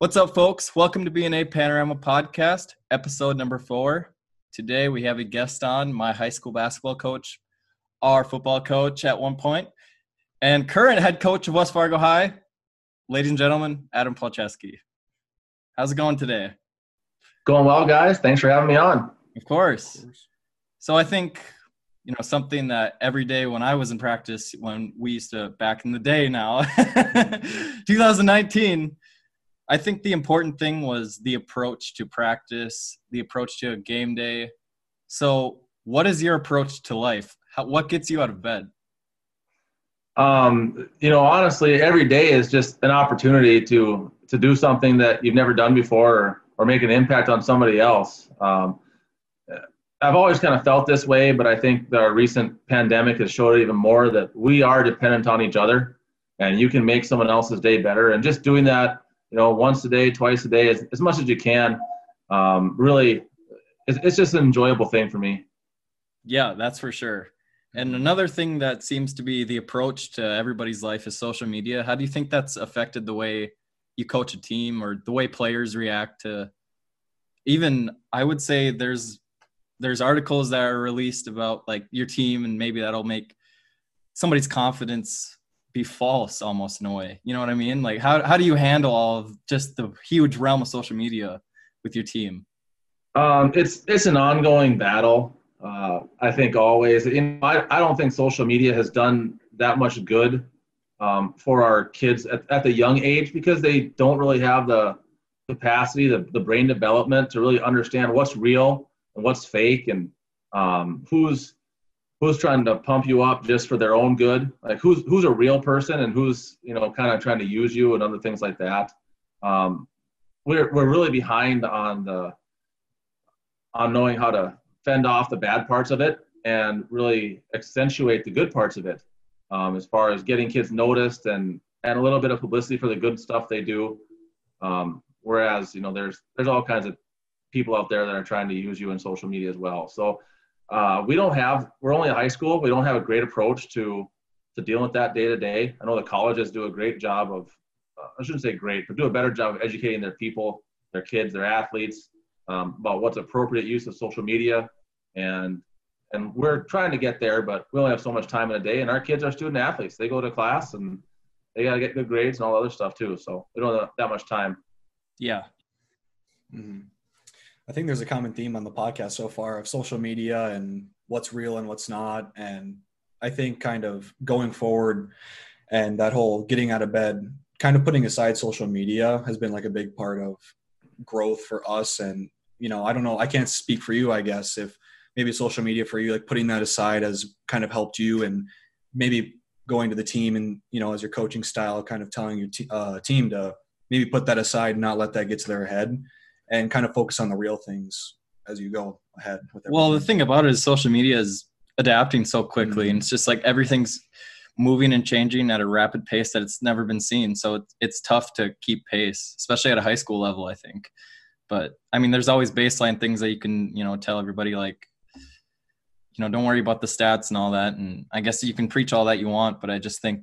What's up, folks? Welcome to BNA Panorama Podcast, episode number four. Today we have a guest on, my high school basketball coach, our football coach at one point, and current head coach of West Fargo High, ladies and gentlemen, Adam Polcheski. How's it going today? Going well, guys. Thanks for having me on. Of course. So I think you know something that every day when I was in practice, when we used to back in the day now, 2019 I think the important thing was the approach to practice, the approach to a game day. So, what is your approach to life? How, what gets you out of bed? Um, you know, honestly, every day is just an opportunity to to do something that you've never done before, or, or make an impact on somebody else. Um, I've always kind of felt this way, but I think the recent pandemic has showed even more that we are dependent on each other, and you can make someone else's day better. And just doing that you know, once a day, twice a day, as, as much as you can. Um, really, it's, it's just an enjoyable thing for me. Yeah, that's for sure. And another thing that seems to be the approach to everybody's life is social media. How do you think that's affected the way you coach a team or the way players react to even I would say there's there's articles that are released about like your team and maybe that'll make somebody's confidence be false almost in a way. You know what I mean? Like how how do you handle all of just the huge realm of social media with your team? Um, it's it's an ongoing battle. Uh, I think always. You know, I, I don't think social media has done that much good um, for our kids at, at the young age because they don't really have the capacity, the, the brain development to really understand what's real and what's fake and um, who's who's trying to pump you up just for their own good? Like who's who's a real person and who's you know kind of trying to use you and other things like that? Um, we're, we're really behind on the on knowing how to fend off the bad parts of it and really accentuate the good parts of it um, as far as getting kids noticed and and a little bit of publicity for the good stuff they do. Um, whereas you know there's there's all kinds of people out there that are trying to use you in social media as well. So uh, we don't have we're only a high school. We don't have a great approach to to dealing with that day to day i know the colleges do a great job of uh, i shouldn't say great but do a better job of educating their people their kids their athletes um, about what's appropriate use of social media. And and we're trying to get there but we only have so much time in a day. And our kids are student athletes. They go to class and they got to get good grades and all other stuff too. So we don't have that much time. Yeah. Mm-hmm. I think there's a common theme on the podcast so far of social media and what's real and what's not. And I think kind of going forward and that whole getting out of bed, kind of putting aside social media has been like a big part of growth for us. And, you know, I don't know, I can't speak for you, I guess, if maybe social media for you, like putting that aside has kind of helped you and maybe going to the team and, you know, as your coaching style, kind of telling your uh, team to maybe put that aside and not let that get to their head and kind of focus on the real things as you go ahead with everything. well the thing about it is social media is adapting so quickly mm-hmm. and it's just like everything's moving and changing at a rapid pace that it's never been seen so it's, it's tough to keep pace especially at a high school level i think but i mean there's always baseline things that you can you know tell everybody like you know don't worry about the stats and all that and i guess you can preach all that you want but i just think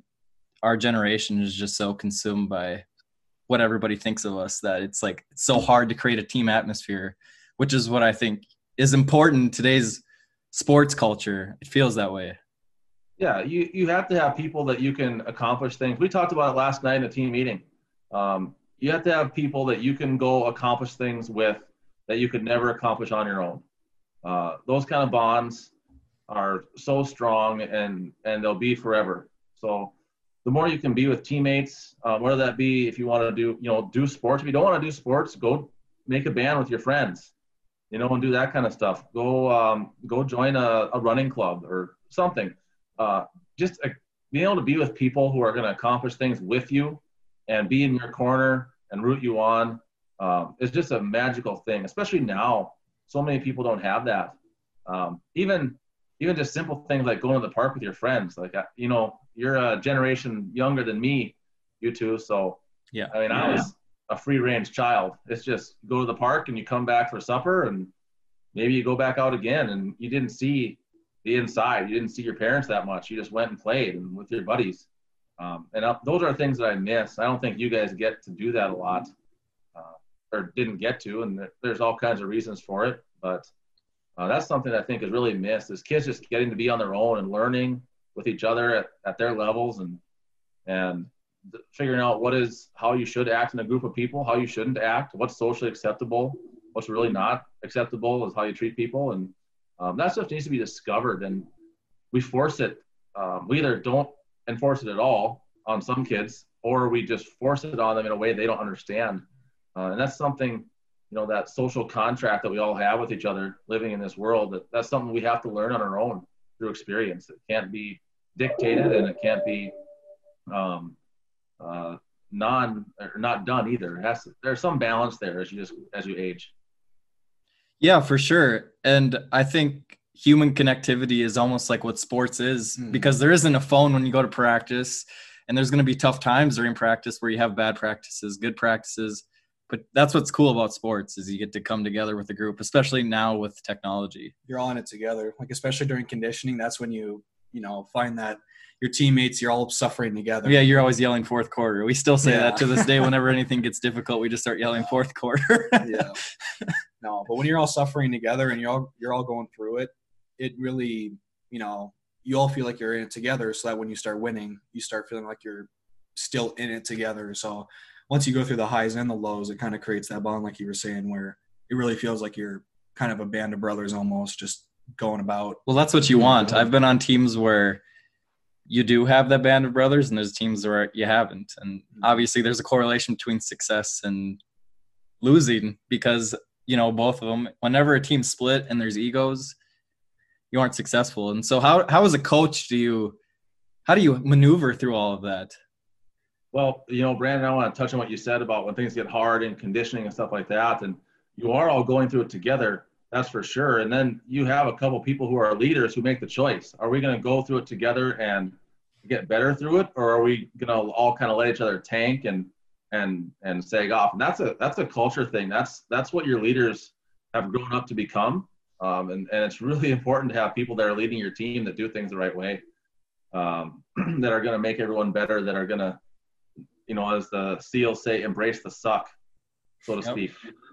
our generation is just so consumed by what everybody thinks of us that it's like it's so hard to create a team atmosphere which is what i think is important today's sports culture. It feels that way. Yeah you, you have to have people that you can accomplish things. We talked about it last night in a team meeting. Um, you have to have people that you can go accomplish things with that you could never accomplish on your own. Uh, those kind of bonds are so strong and and they'll be forever. So the more you can be with teammates, uh, whether that be if you want to do, you know, do sports. If you don't want to do sports, go make a band with your friends, you know, and do that kind of stuff. Go, um, go join a, a running club or something. Uh, just uh, being able to be with people who are going to accomplish things with you and be in your corner and root you on um, is just a magical thing. Especially now, so many people don't have that. Um, even even just simple things like going to the park with your friends. Like, uh, you know, you're a generation younger than me, you two. So, yeah, I mean, yeah. I was a free range child. It's just go to the park and you come back for supper and maybe you go back out again and you didn't see the inside. You didn't see your parents that much. You just went and played and with your buddies. Um, and uh, those are things that I miss. I don't think you guys get to do that a lot. uh, or didn't get to, and there's all kinds of reasons for it. But uh, that's something I think is really missed is kids just getting to be on their own and learning with each other at, at their levels and and figuring out what is how you should act in a group of people, how you shouldn't act, what's socially acceptable, what's really not acceptable is how you treat people, and um, that stuff needs to be discovered. And we force it. Um, we either don't enforce it at all on some kids, or we just force it on them in a way they don't understand. Uh, and that's something, you know, that social contract that we all have with each other living in this world, that, that's something we have to learn on our own through experience. It can't be dictated and it can't be um, uh, non or not done either. It has to, there's some balance there as you just as you age. Yeah, for sure. And I think human connectivity is almost like what sports is mm. because there isn't a phone when you go to practice and there's going to be tough times during practice where you have bad practices, good practices. But that's what's cool about sports is you get to come together with a group, especially now with technology. You're all in it together. Like especially during conditioning, that's when you, you know, find that your teammates, you're all suffering together. Yeah, you're always yelling fourth quarter. We still say yeah. that to this day. Whenever anything gets difficult, we just start yelling fourth quarter. yeah. No, but when you're all suffering together and you're all you're all going through it, it really, you know, you all feel like you're in it together. So that when you start winning, you start feeling like you're still in it together. So once you go through the highs and the lows, it kind of creates that bond, like you were saying, where it really feels like you're kind of a band of brothers almost, just going about. Well, that's what you want. I've been on teams where you do have that band of brothers, and there's teams where you haven't. And mm-hmm. obviously, there's a correlation between success and losing because you know both of them. Whenever a team split and there's egos, you aren't successful. And so, how how as a coach do you how do you maneuver through all of that? Well, you know, Brandon, I want to touch on what you said about when things get hard and conditioning and stuff like that. And you are all going through it together, that's for sure. And then you have a couple people who are leaders who make the choice. Are we going to go through it together and get better through it, or are we going to all kind of let each other tank and and and sag off? And that's a that's a culture thing. That's that's what your leaders have grown up to become. Um, and, and it's really important to have people that are leading your team that do things the right way, um, that are going to make everyone better, that are going to you know, as the SEALs say, embrace the suck, so to yep. speak.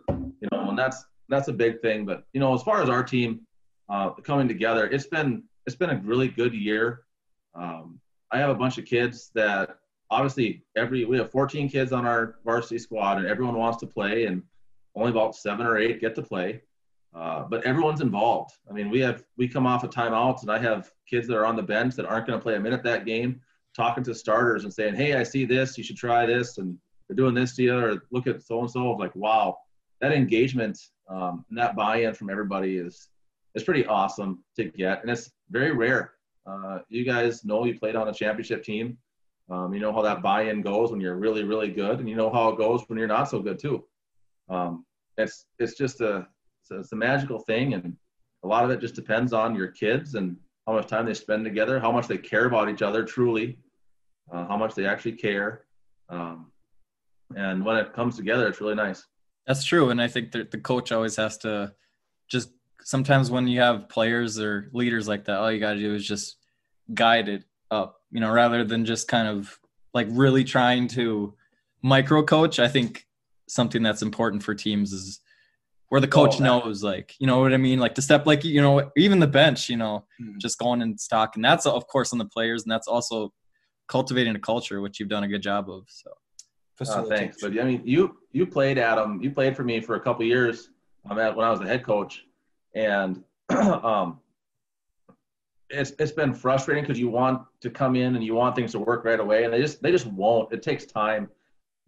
You know, and that's that's a big thing. But you know, as far as our team uh, coming together, it's been it's been a really good year. Um, I have a bunch of kids that obviously every we have 14 kids on our varsity squad, and everyone wants to play, and only about seven or eight get to play. Uh, but everyone's involved. I mean, we have we come off of timeouts, and I have kids that are on the bench that aren't going to play a minute that game talking to starters and saying, "Hey, I see this. You should try this," and they're doing this to you, or look at so and so. Like, wow, that engagement um, and that buy-in from everybody is is pretty awesome to get, and it's very rare. Uh, you guys know you played on a championship team. Um, you know how that buy-in goes when you're really, really good, and you know how it goes when you're not so good too. Um, it's it's just a it's, a it's a magical thing, and a lot of it just depends on your kids and how much time they spend together, how much they care about each other truly, uh, how much they actually care. Um, and when it comes together, it's really nice. That's true. And I think that the coach always has to just sometimes when you have players or leaders like that, all you got to do is just guide it up, you know, rather than just kind of like really trying to micro coach. I think something that's important for teams is where the coach oh, knows, like, you know what I mean? Like to step, like, you know, even the bench, you know, hmm. just going in stock. And that's, of course, on the players. And that's also cultivating a culture, which you've done a good job of. So, uh, thanks. But I mean, you you played Adam. You played for me for a couple years. Um, at, when I was the head coach, and um, it's it's been frustrating because you want to come in and you want things to work right away, and they just they just won't. It takes time.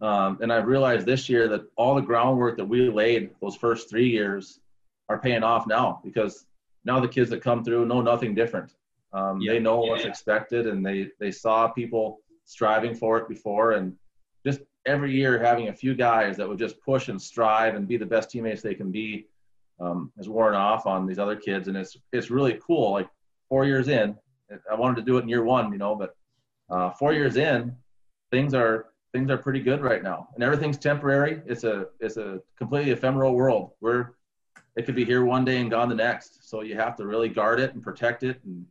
Um, and I've realized this year that all the groundwork that we laid those first three years are paying off now because now the kids that come through know nothing different. Um, yeah. They know yeah. what's expected, and they they saw people striving for it before, and just every year having a few guys that would just push and strive and be the best teammates they can be um, has worn off on these other kids, and it's it's really cool. Like four years in, I wanted to do it in year one, you know, but uh, four years in, things are things are pretty good right now, and everything's temporary. It's a it's a completely ephemeral world. We're it could be here one day and gone the next. So you have to really guard it and protect it and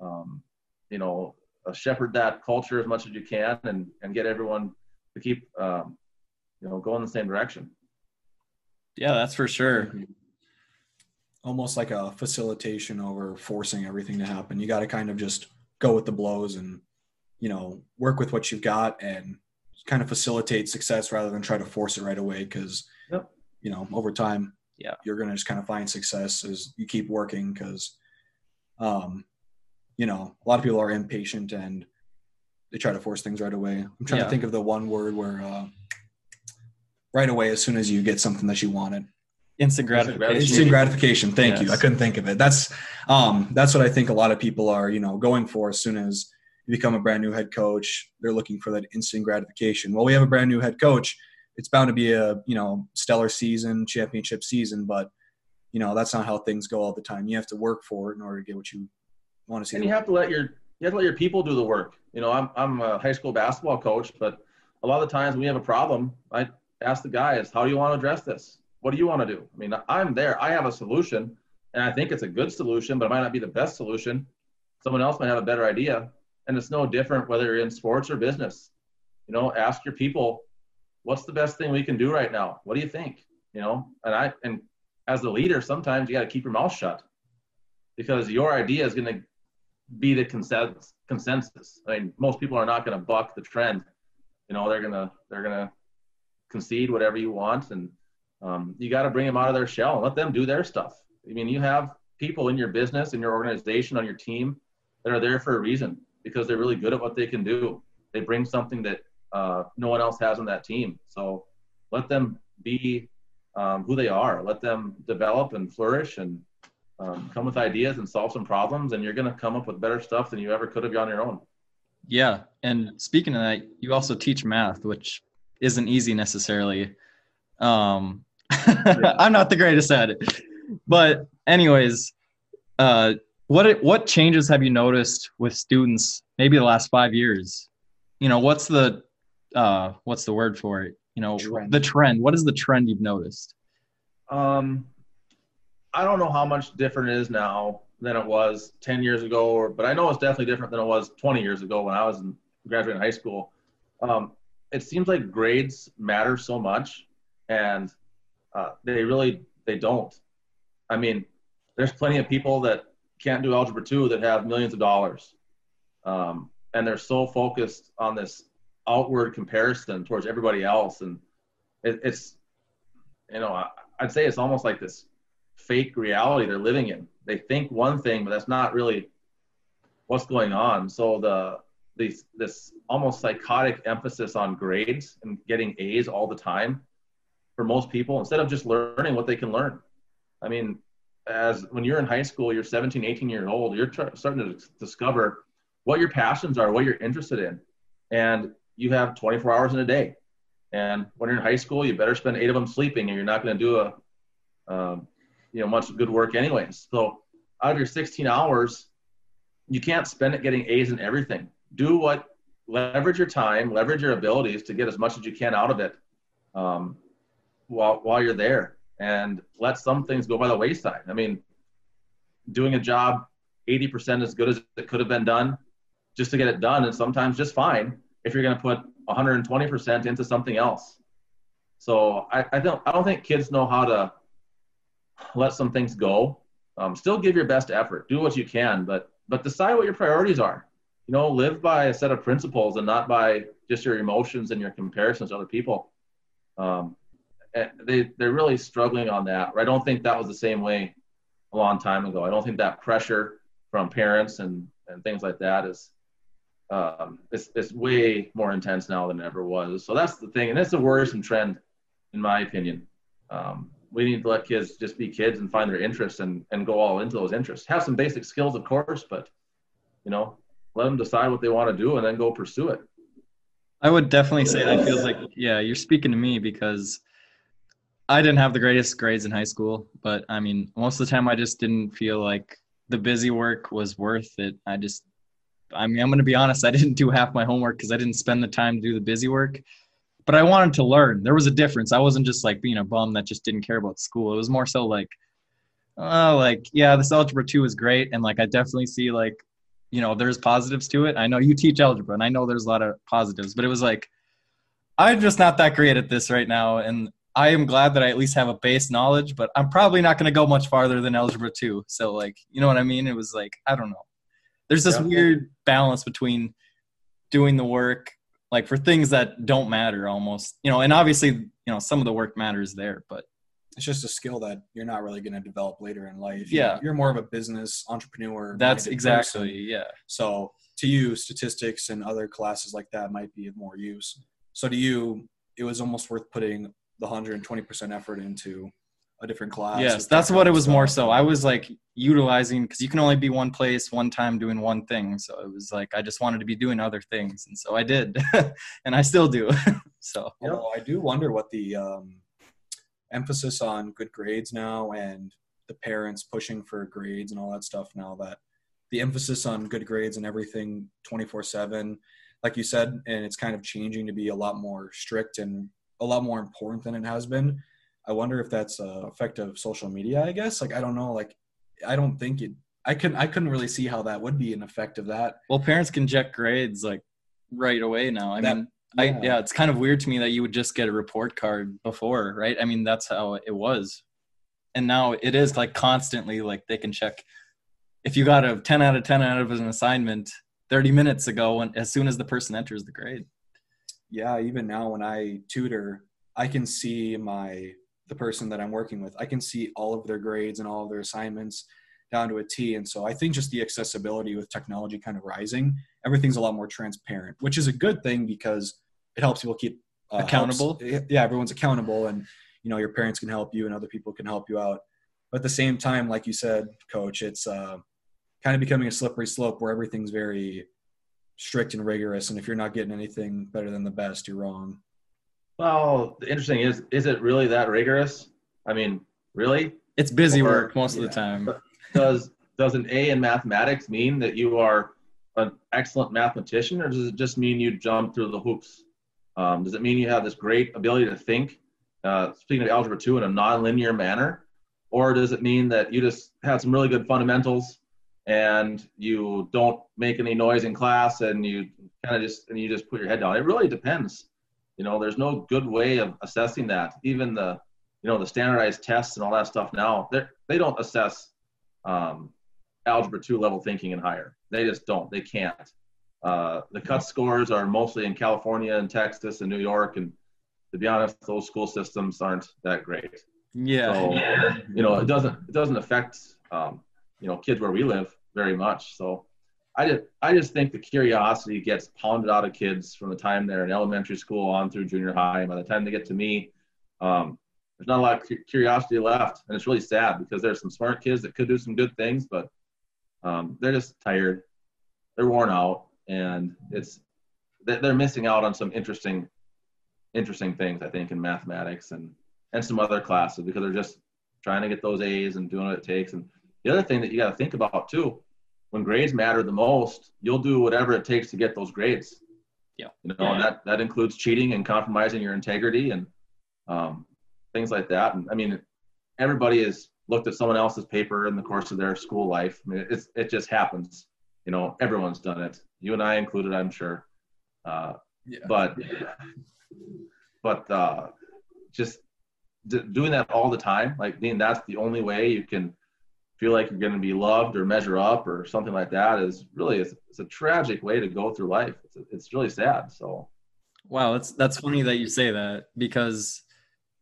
um, you know, uh, shepherd that culture as much as you can and, and get everyone to keep um, you know, go in the same direction. Yeah, that's for sure. Almost like a facilitation over forcing everything to happen. You got to kind of just go with the blows and, you know, work with what you've got and kind of facilitate success rather than try to force it right away. Because, yep. you know, over time, yeah, you're going to just kind of find success as you keep working. Because, um, you know, a lot of people are impatient and they try to force things right away. I'm trying yeah. to think of the one word where uh, right away as soon as you get something that you wanted. Instant gratification. Instant gratification. Thank yes. you. I couldn't think of it. That's um, that's what I think a lot of people are, you know, going for as soon as you become a brand new head coach. They're looking for that instant gratification. Well, we have a brand new head coach. It's bound to be a you know stellar season, championship season, but you know that's not how things go all the time. You have to work for it in order to get what you want to see. And you have to let your you have to let your people do the work. You know, I'm I'm a high school basketball coach, but a lot of the times when we have a problem, I ask the guys, how do you want to address this? What do you want to do? I mean, I'm there. I have a solution, and I think it's a good solution, but it might not be the best solution. Someone else might have a better idea. And it's no different whether you're in sports or business. You know, ask your people, what's the best thing we can do right now? What do you think? You know, and I and as the leader, sometimes you got to keep your mouth shut because your idea is going to be the consensus. Consensus. I mean, most people are not going to buck the trend. You know, they're gonna they're gonna concede whatever you want, and um, you got to bring them out of their shell and let them do their stuff. I mean, you have people in your business, in your organization, on your team that are there for a reason because they're really good at what they can do. They bring something that uh, no one else has on that team. So let them be um, who they are. Let them develop and flourish and um, come with ideas and solve some problems. And you're going to come up with better stuff than you ever could have on your own. Yeah. And speaking of that, you also teach math, which isn't easy necessarily. Um. I'm not the greatest at it, but anyways, uh, what what changes have you noticed with students? Maybe the last five years. You know, what's the uh, what's the word for it? You know, trend. the trend. What is the trend you've noticed? Um, I don't know how much different it is now than it was 10 years ago, or, but I know it's definitely different than it was 20 years ago when I was in graduating high school. Um, it seems like grades matter so much, and uh, they really they don't. I mean, there's plenty of people that can't do algebra two that have millions of dollars, um, and they're so focused on this outward comparison towards everybody else, and it, it's you know I, I'd say it's almost like this fake reality they're living in. They think one thing, but that's not really what's going on. So the this this almost psychotic emphasis on grades and getting A's all the time for most people instead of just learning what they can learn. I mean, as when you're in high school, you're 17, 18 years old, you're tr- starting to discover what your passions are, what you're interested in, and you have 24 hours in a day. And when you're in high school, you better spend eight of them sleeping, and you're not going to do a, um, you know, much good work anyways. So out of your 16 hours, you can't spend it getting A's in everything do what leverage your time, leverage your abilities to get as much as you can out of it um, while while you're there, and let some things go by the wayside. I mean, doing a job 80% as good as it could have been done just to get it done, and sometimes just fine if you're going to put 120% into something else. So I, I don't I don't think kids know how to let some things go. Um, still give your best effort, do what you can, but but decide what your priorities are you know, live by a set of principles and not by just your emotions and your comparisons to other people. Um, they they're really struggling on that. I don't think that was the same way a long time ago. I don't think that pressure from parents and and things like that is um, it's, it's way more intense now than it ever was. So that's the thing, and it's a worrisome trend, in my opinion. Um, we need to let kids just be kids and find their interests and, and go all into those interests. Have some basic skills, of course, but you know, let them decide what they want to do and then go pursue it. I would definitely say that feels like yeah, you're speaking to me because I didn't have the greatest grades in high school, but I mean, most of the time I just didn't feel like the busy work was worth it. I just I mean, I'm going to be honest, I didn't do half my homework cuz I didn't spend the time to do the busy work. But I wanted to learn. There was a difference. I wasn't just like being a bum that just didn't care about school. It was more so like oh, like yeah, this algebra 2 is great and like I definitely see like you know there's positives to it i know you teach algebra and i know there's a lot of positives but it was like I'm just not that great at this right now, and I am glad that I at least have a base knowledge, but I'm probably not going to go much farther than algebra two. So like, you know what I mean? It was like I don't know. There's this Yeah. weird balance between doing the work like for things that don't matter almost, you know, and obviously, you know, some of the work matters there, but It's just a skill that you're not really going to develop later in life. Yeah. You're, more of a business entrepreneur. that's exactly person. yeah. So to you, statistics and other classes like that might be of more use. So to you, it was almost worth putting the 120% effort into a different class. Yes, that's what it was more so. I was like utilizing because you can only be one place one time doing one thing. So it was like I just wanted to be doing other things, and so I did, and I still do. so Although I do wonder what the um, emphasis on good grades now and the parents pushing for grades and all that stuff now that the emphasis on good grades and everything 24 7 like you said and it's kind of changing to be a lot more strict and a lot more important than it has been i wonder if that's a effect of social media i guess. Like i don't know like i don't think it i couldn't i couldn't really see how that would be an effect of that. Well, parents can check grades like right away now. I That- mean, I yeah, it's kind of weird to me that you would just get a report card before, right? I mean, that's how it was, and now it is like constantly like they can check. If you got a 10 out of 10 out of an assignment 30 minutes ago and as soon as the person enters the grade. Yeah even now when i tutor i can see my the person that i'm working with. I can see all of their grades and all of their assignments down to a t. And so i think just the accessibility with technology kind of rising everything's a lot more transparent which is a good thing because it helps people keep uh, Accountable? helps- yeah everyone's accountable and you know your parents can help you and other people can help you out. But at the same time like you said coach it's uh, kind of becoming a slippery slope where everything's very strict and rigorous. And if you're not getting anything better than the best you're wrong Well, the interesting is, is it really that rigorous? I mean, really? it's busy Or- work most of the time Does does an A in mathematics mean that you are an excellent mathematician, or does it just mean you jump through the hoops? Um, does it mean you have this great ability to think, uh, speaking of algebra two, in a nonlinear manner, or does it mean that you just have some really good fundamentals and you don't make any noise in class and you kind of just and you just put your head down? It really depends. You know, there's no good way of assessing that. Even the you know the standardized tests and all that stuff now they they don't assess um, algebra 2 level thinking and higher. They just don't they can't. Uh, the cut scores are mostly in california and texas and new york and to be honest those school systems aren't that great. Yeah. So you know it doesn't it doesn't affect um, you know kids where we live very much. So i just i just think the curiosity gets pounded out of kids from the time they're in elementary school on through junior high. And by the time they get to me um, there's not a lot of curiosity left. And it's really sad because there's some smart kids that could do some good things but um, they're just tired. They're worn out. And it's they- they're missing out on some interesting interesting things i think in mathematics and and some other classes because they're just trying to get those a's and doing what it takes. And the other thing that you got to think about too when grades matter the most you'll do whatever it takes to get those grades. Yeah. you know and that that includes cheating and compromising your integrity and um, things like that. And i mean everybody has looked at someone else's paper in the course of their school life. I mean it's it just happens. You know everyone's done it. You and i included i'm sure. Uh, yeah. but but uh, just d- doing that all the time like Dean, that's the only way you can feel like you're going to be loved or measure up or something like that is really it's, it's a tragic way to go through life it's, it's really sad so Wow, that's that's funny that you say that because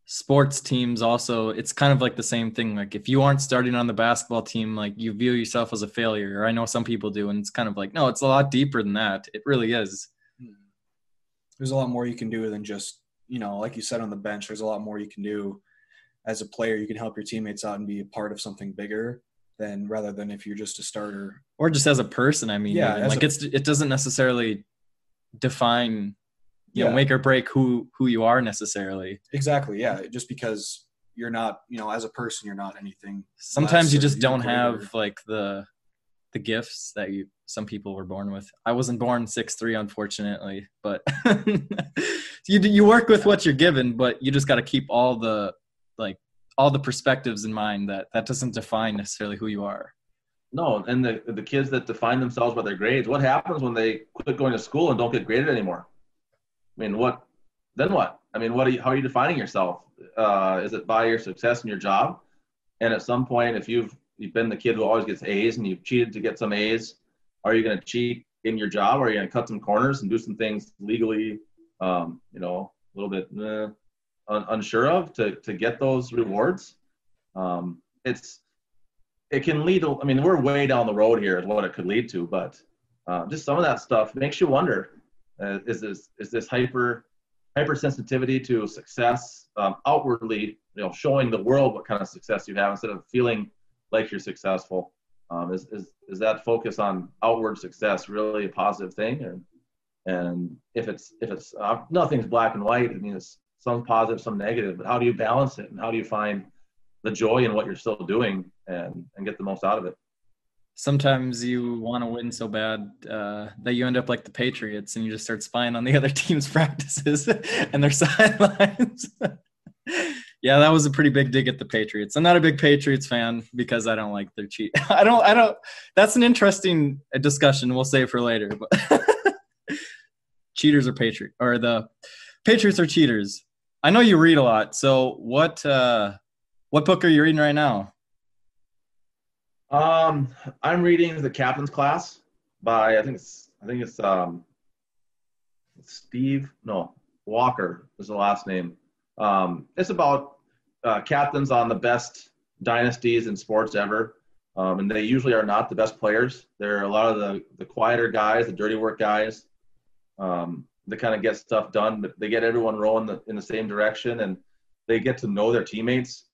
sports teams also it's kind of like the same thing. Like if you aren't starting on the basketball team, like you view yourself as a failure. Or I know some people do, and it's kind of like no, it's a lot deeper than that. It really is. Hmm. there's a lot more you can do than just you know like you said on the bench there's a lot more you can do as a player you can help your teammates out and be a part of something bigger than rather than if you're just a starter Or just as a person, I mean, Yeah, like a- it's it doesn't necessarily define you know make or break who who you are necessarily. exactly yeah just because you're not you know as a person you're not anything Sometimes you just don't have like the the gifts that you some people were born with. I wasn't born six three, unfortunately, but you you work with what you're given, but you just got to keep all the like all the perspectives in mind that that doesn't define necessarily who you are. no and the the kids that define themselves by their grades what happens when they quit going to school and don't get graded anymore i mean what then what? I mean, what are you, how are you defining yourself? Uh, is it by your success in your job? And at some point, if you've you've been the kid who always gets A's and you've cheated to get some A's, are you going to cheat in your job? Are you going to cut some corners and do some things legally, um, you know, a little bit eh, un- unsure of to to get those rewards? Um, it's it can lead to. I mean, we're way down the road here is what it could lead to, but uh, just some of that stuff makes you wonder: uh, is this is this hyper hypersensitivity to success um, outwardly, you know, showing the world what kind of success you have instead of feeling like you're successful. Um, is, is, is that focus on outward success really a positive thing? And, and if it's, if it's, uh, nothing's black and white, I mean, it's some positive, some negative, but how do you balance it? And how do you find the joy in what you're still doing and, and get the most out of it? sometimes you want to win so bad uh, that you end up like the Patriots and you just start spying on the other team's practices and their sidelines. yeah, that was a pretty big dig at the Patriots. I'm not a big Patriots fan because I don't like their cheat. I don't. I don't. That's an interesting discussion. We'll save for later. But cheaters are Patriot or the Patriots are cheaters. I know you read a lot. So what? Uh, what book are you reading right now? Um, I'm reading The Captain's Class by I think it's I think it's um Steve no Walker is the last name. Um, it's about uh, captains on the best dynasties in sports ever, um, and they usually are not the best players. They're a lot of the the quieter guys, the dirty work guys. Um, that kind of get stuff done, but they get everyone rowing the, in the same direction, and they get to know their teammates.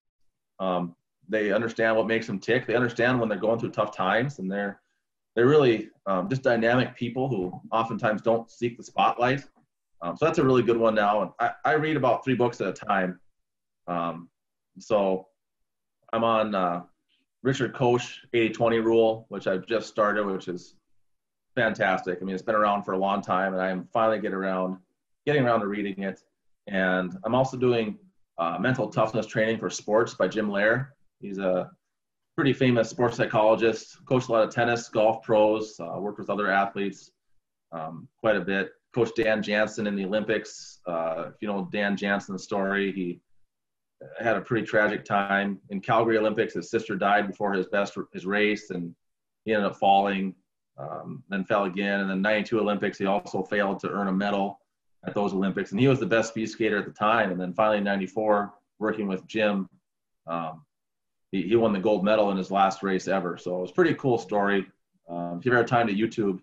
Um, they understand what makes them tick. They understand when they're going through tough times, and they're they're really um, just dynamic people who oftentimes don't seek the spotlight. Um, so that's a really good one now. And I, I read about three books at a time. Um, so I'm on uh, Richard Koch 80-20 rule, which I've just started, which is fantastic. I mean, it's been around for a long time, and I am finally getting around getting around to reading it. And I'm also doing uh, mental toughness training for sports by Jim Loehr. He's a pretty famous sports psychologist, coached a lot of tennis, golf pros, uh, worked with other athletes um, quite a bit. Coached Dan Jansen in the Olympics. Uh, if you know Dan Jansen's story, he had a pretty tragic time in Calgary Olympics. His sister died before his best his race, and he ended up falling. Um, then fell again, and then 92 Olympics, he also failed to earn a medal at those Olympics, and he was the best speed skater at the time. And then finally, in '94, working with Jim, um, he, he won the gold medal in his last race ever. So it was a pretty cool story. Um, if you ever have time to YouTube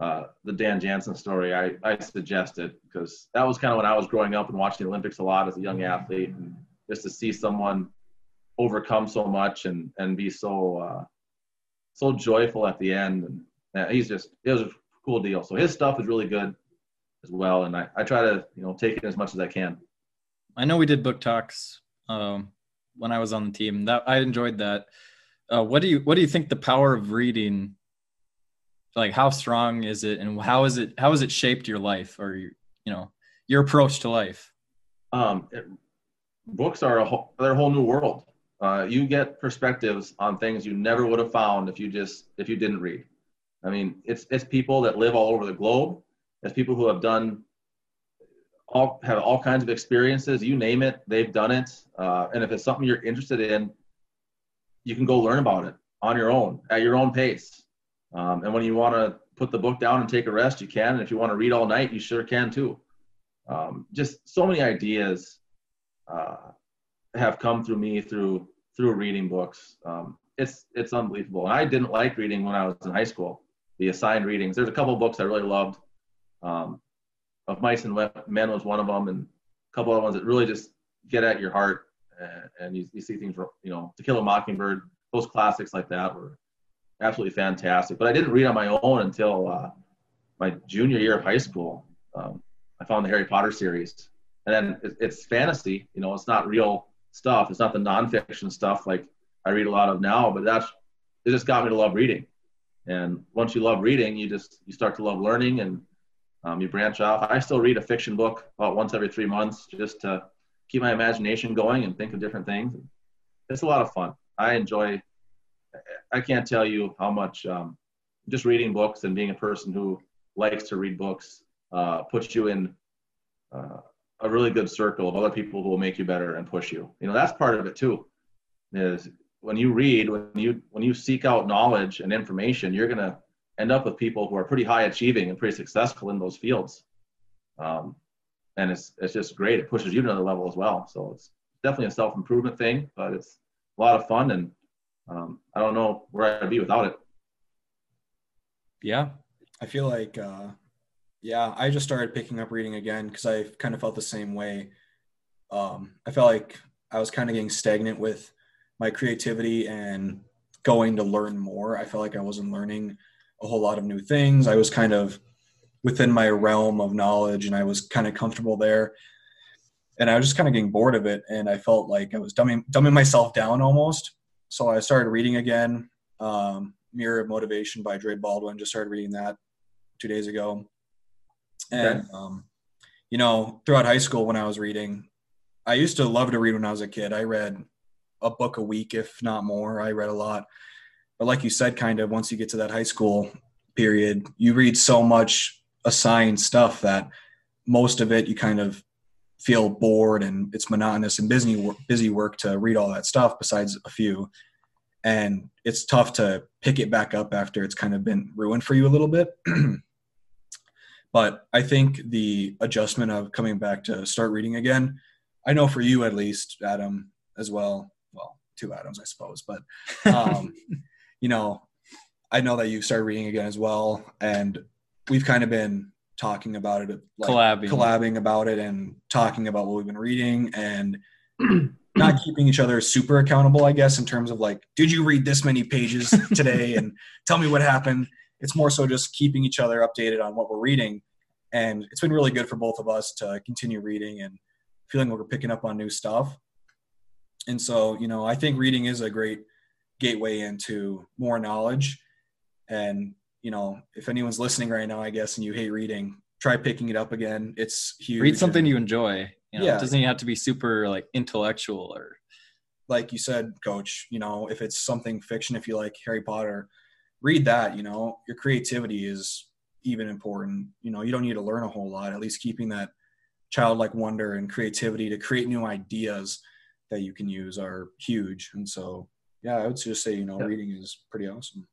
uh, the Dan Jansen story, I, I suggest it because that was kind of when I was growing up and watching the Olympics a lot as a young athlete. And just to see someone overcome so much and, and be so uh, so joyful at the end. And yeah, he's just, it was a cool deal. So his stuff is really good as well. And I, I try to, you know, take it as much as I can. I know we did book talks um, when I was on the team. That I enjoyed that. Uh, what do you what do you think the power of reading? Like how strong is it, and how is it how has it shaped your life or you know your approach to life? Um, it, books are a whole they're a whole new world. Uh, you get perspectives on things you never would have found if you just if you didn't read. I mean, it's it's people that live all over the globe. It's people who have done all have all kinds of experiences. You name it, they've done it. Uh, and if it's something you're interested in, you can go learn about it on your own at your own pace. Um, and when you want to put the book down and take a rest, you can. And if you want to read all night, you sure can too. Um, just so many ideas uh, have come through me through through reading books. Um, it's it's unbelievable. And I didn't like reading when I was in high school. The assigned readings. There's a couple books I really loved. Um, of Mice and Men was one of them, and a couple other ones that really just get at your heart, and, and you, you see things, you know, To Kill a Mockingbird, those classics like that were absolutely fantastic. But I didn't read on my own until uh, my junior year of high school. Um, I found the Harry Potter series, and then it, it's fantasy. You know, it's not real stuff. It's not the nonfiction stuff like I read a lot of now. But that's it. Just got me to love reading, and once you love reading, you just you start to love learning and um, you branch off. I still read a fiction book about once every three months just to keep my imagination going and think of different things. It's a lot of fun. I enjoy. I can't tell you how much um, just reading books and being a person who likes to read books uh, puts you in uh, a really good circle of other people who will make you better and push you. You know, that's part of it too. Is when you read, when you when you seek out knowledge and information, you're gonna end up with people who are pretty high achieving and pretty successful in those fields. Um, and it's it's just great. It pushes you to another level as well. So it's definitely a self improvement thing, but it's a lot of fun, and um, I don't know where I'd be without it. Yeah, I feel like, uh, yeah, I just started picking up reading again because I kind of felt the same way. Um, I felt like I was kind of getting stagnant with my creativity and going to learn more. I felt like I wasn't learning a whole lot of new things. I was kind of within my realm of knowledge and I was kind of comfortable there. And I was just kind of getting bored of it. And I felt like I was dumbing, dumbing myself down almost. So I started reading again. Um, Mirror of Motivation by Dre Baldwin. Just started reading that two days ago. And, okay. um, you know, throughout high school when I was reading, I used to love to read when I was a kid. I read a book a week, if not more. I read a lot. But like you said, kind of once you get to that high school period, you read so much assigned stuff that most of it you kind of feel bored and it's monotonous and busy busy work to read all that stuff besides a few and it's tough to pick it back up after it's kind of been ruined for you a little bit but i think the adjustment of coming back to start reading again i know for you at least adam as well two adams i suppose but um, you know i know that you started reading again as well and we've kind of been talking about it, like collabing. collabing about it, and talking about what we've been reading, and not keeping each other super accountable, I guess, in terms of like, did you read this many pages today, and tell me what happened. It's more so just keeping each other updated on what we're reading, and it's been really good for both of us to continue reading and feeling like we're picking up on new stuff. And so, you know, I think reading is a great gateway into more knowledge and you know, if anyone's listening right now, I guess, and you hate reading, try picking it up again. It's huge. Read something and, you enjoy. You know, yeah. it doesn't have to be super like intellectual or like you said, coach, you know, if it's something fiction, if you like Harry Potter, read that, you know, your creativity is even important. You know, you don't need to learn a whole lot, at least keeping that childlike wonder and creativity to create new ideas that you can use are huge. And so, yeah, I would just say, you know, yeah. reading is pretty awesome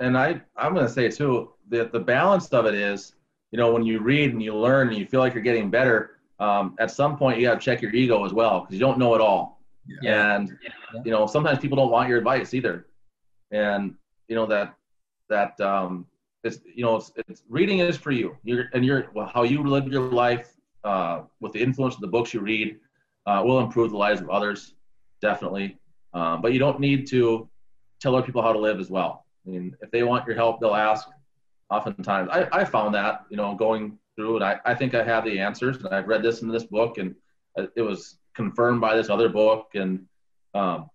and I I'm going to say too that the balance of it is, you know, when you read and you learn and you feel like you're getting better, um, at some point you got to check your ego as well because you don't know it all. Yeah. And yeah. you know, sometimes people don't want your advice either. And you know that that um, it's you know it's, it's reading is for you. You're and you're well, how you live your life uh, with the influence of the books you read uh, will improve the lives of others definitely. Um, but you don't need to tell other people how to live as well I mean, if they want your help, they'll ask. Oftentimes, I, I found that you know going through, and I, I think I have the answers, and I've read this in this book, and it was confirmed by this other book, and um,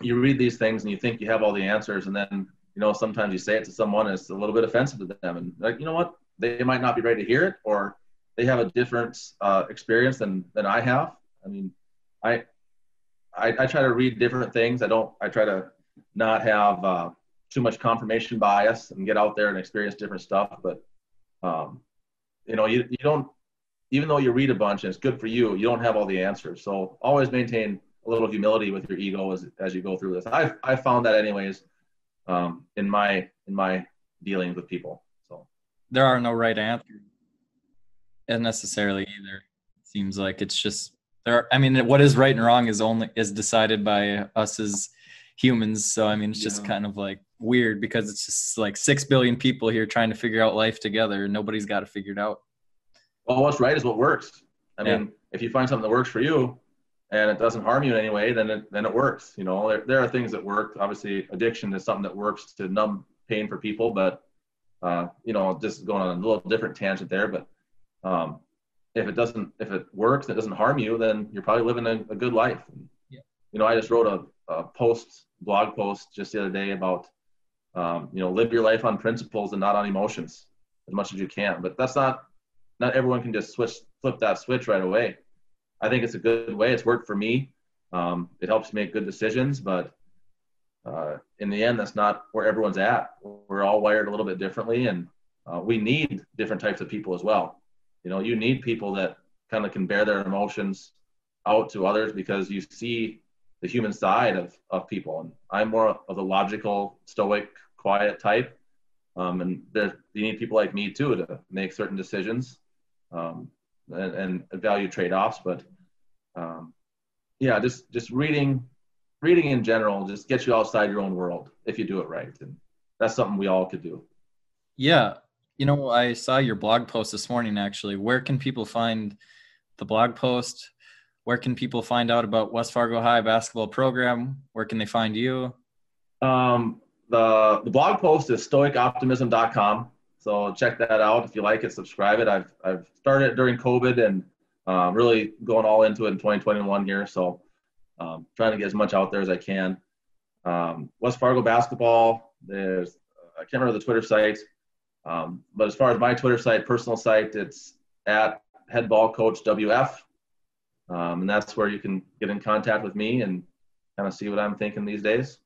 you read these things and you think you have all the answers, and then you know sometimes you say it to someone, and it's a little bit offensive to them, and like you know what, they might not be ready to hear it, or they have a different uh, experience than than I have. I mean, I, I I try to read different things. I don't. I try to not have. Uh, too much confirmation bias and get out there and experience different stuff. But um, you know, you, you don't even though you read a bunch and it's good for you, you don't have all the answers. So always maintain a little humility with your ego as as you go through this. I've I found that anyways um, in my in my dealings with people. So there are no right answers and necessarily either. It seems like it's just there. Are, I mean, what is right and wrong is only is decided by us as humans. So I mean, it's just yeah. kind of like weird because it's just like six billion people here trying to figure out life together, and nobody's got it figured out. Well, what's right is what works. I yeah. mean, if you find something that works for you, and it doesn't harm you in any way, then it then it works. You know, there, there are things that work. Obviously, addiction is something that works to numb pain for people, but uh, you know, just going on a little different tangent there. But um, if it doesn't, if it works, and it doesn't harm you, then you're probably living a, a good life. Yeah. You know, I just wrote a, a post blog post just the other day about um, you know live your life on principles and not on emotions as much as you can. But that's not not everyone can just switch flip that switch right away. I think it's a good way. It's worked for me. Um, it helps make good decisions but uh, in the end that's not where everyone's at. We're all wired a little bit differently and uh, we need different types of people as well you know you need people that kind of can bear their emotions out to others because you see the human side of, of people. And I'm more of the logical, stoic, quiet type. Um, and there, you need people like me too to make certain decisions um, and, and, value trade-offs. But um, yeah, just just reading, reading in general, just gets you outside your own world if you do it right, and that's something we all could do. Yeah, you know, I saw your blog post this morning. Actually, where can people find the blog post? Where can people find out about West Fargo High basketball program? Where can they find you? Um, the the blog post is stoicoptimism.com. So check that out if you like it. Subscribe it. I've I've started during COVID and uh, really going all into it in 2021 here. So um, trying to get as much out there as I can. Um, West Fargo basketball. There's I can't remember the Twitter site, um, but as far as my Twitter site, personal site, it's at head ball coach WF, um, and that's where you can get in contact with me and kind of see what I'm thinking these days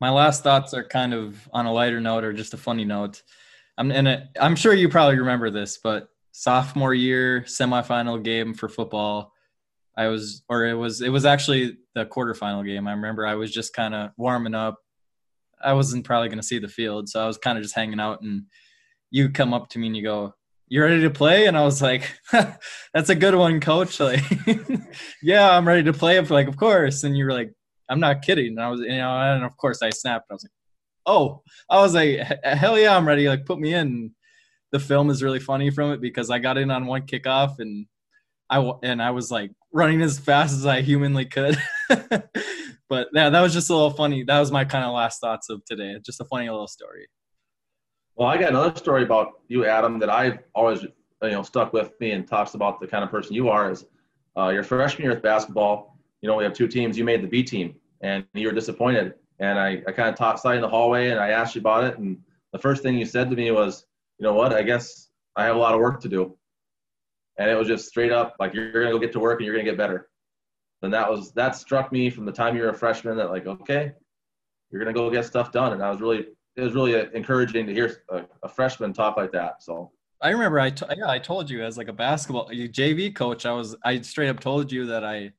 my last thoughts are kind of on a lighter note or just a funny note. I'm in it. I'm sure you probably remember this, but sophomore year semifinal game for football, I was, or it was, it was actually the quarterfinal game. I remember I was just kind of warming up. I wasn't probably going to see the field, so I was kind of just hanging out. And you come up to me and you go, "You ready to play?" And I was like, "That's a good one, coach." Like, yeah, I'm ready to play. I'm like, of course. And you were like, I'm not kidding. And I was, you know, and of course I snapped. I was like, oh, I was like, hell yeah, I'm ready. Like, put me in. The film is really funny from it because I got in on one kickoff and I and I was like running as fast as I humanly could. but yeah, that was just a little funny. That was my kind of last thoughts of today. Just a funny little story. Well, I got another story about you, Adam, that I've always you know stuck with me and talks about the kind of person you are. Is uh, your freshman year with basketball you know, we have two teams. You made the B team, and you were disappointed. And I, I kind of talked side in the hallway, and I asked you about it. And the first thing you said to me was, you know what? I guess I have a lot of work to do. And it was just straight up like you're gonna go get to work and you're gonna get better. And that was that struck me from the time you were a freshman that like okay, you're gonna go get stuff done. And I was really it was really uh, encouraging to hear a, a freshman talk like that. So I remember I t- yeah I told you as like a basketball JV coach I was I straight up told you that I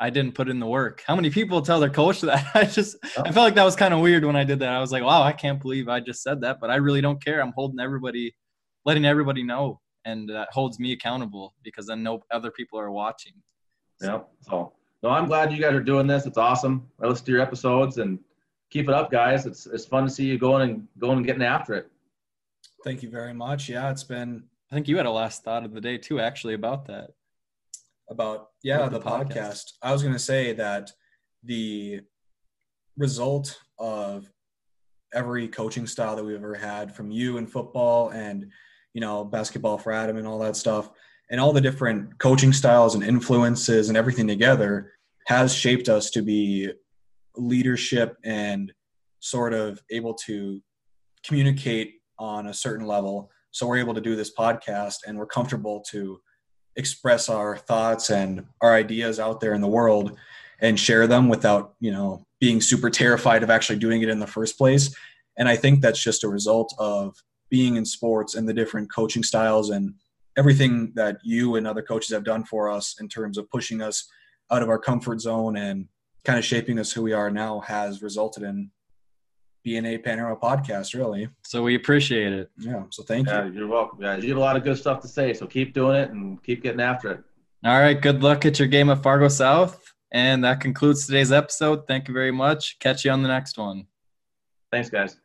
I didn't put in the work. How many people tell their coach that? I just oh. I felt like that was kind of weird when I did that. I was like, wow, I can't believe I just said that, but I really don't care. I'm holding everybody, letting everybody know, and that holds me accountable because then no other people are watching. So. Yeah. So no, I'm glad you guys are doing this. It's awesome. I listen to your episodes and keep it up, guys. It's it's fun to see you going and going and getting after it. Thank you very much. Yeah, it's been. I think you had a last thought of the day too, actually, about that about yeah the, the podcast. podcast. I was going to say that the result of every coaching style that we've ever had from you in football and you know basketball for Adam and all that stuff and all the different coaching styles and influences and everything together has shaped us to be leadership and sort of able to communicate on a certain level. So we're able to do this podcast and we're comfortable to express our thoughts and our ideas out there in the world and share them without you know being super terrified of actually doing it in the first place. And i think that's just a result of being in sports and the different coaching styles and everything that you and other coaches have done for us in terms of pushing us out of our comfort zone and kind of shaping us who we are now has resulted in being a Panorama podcast, really. So we appreciate it. Yeah. So thank yeah, you. You're welcome, guys. You have a lot of good stuff to say. So keep doing it and keep getting after it. All right. Good luck at your game of Fargo South. And that concludes today's episode. Thank you very much. Catch you on the next one. Thanks, guys.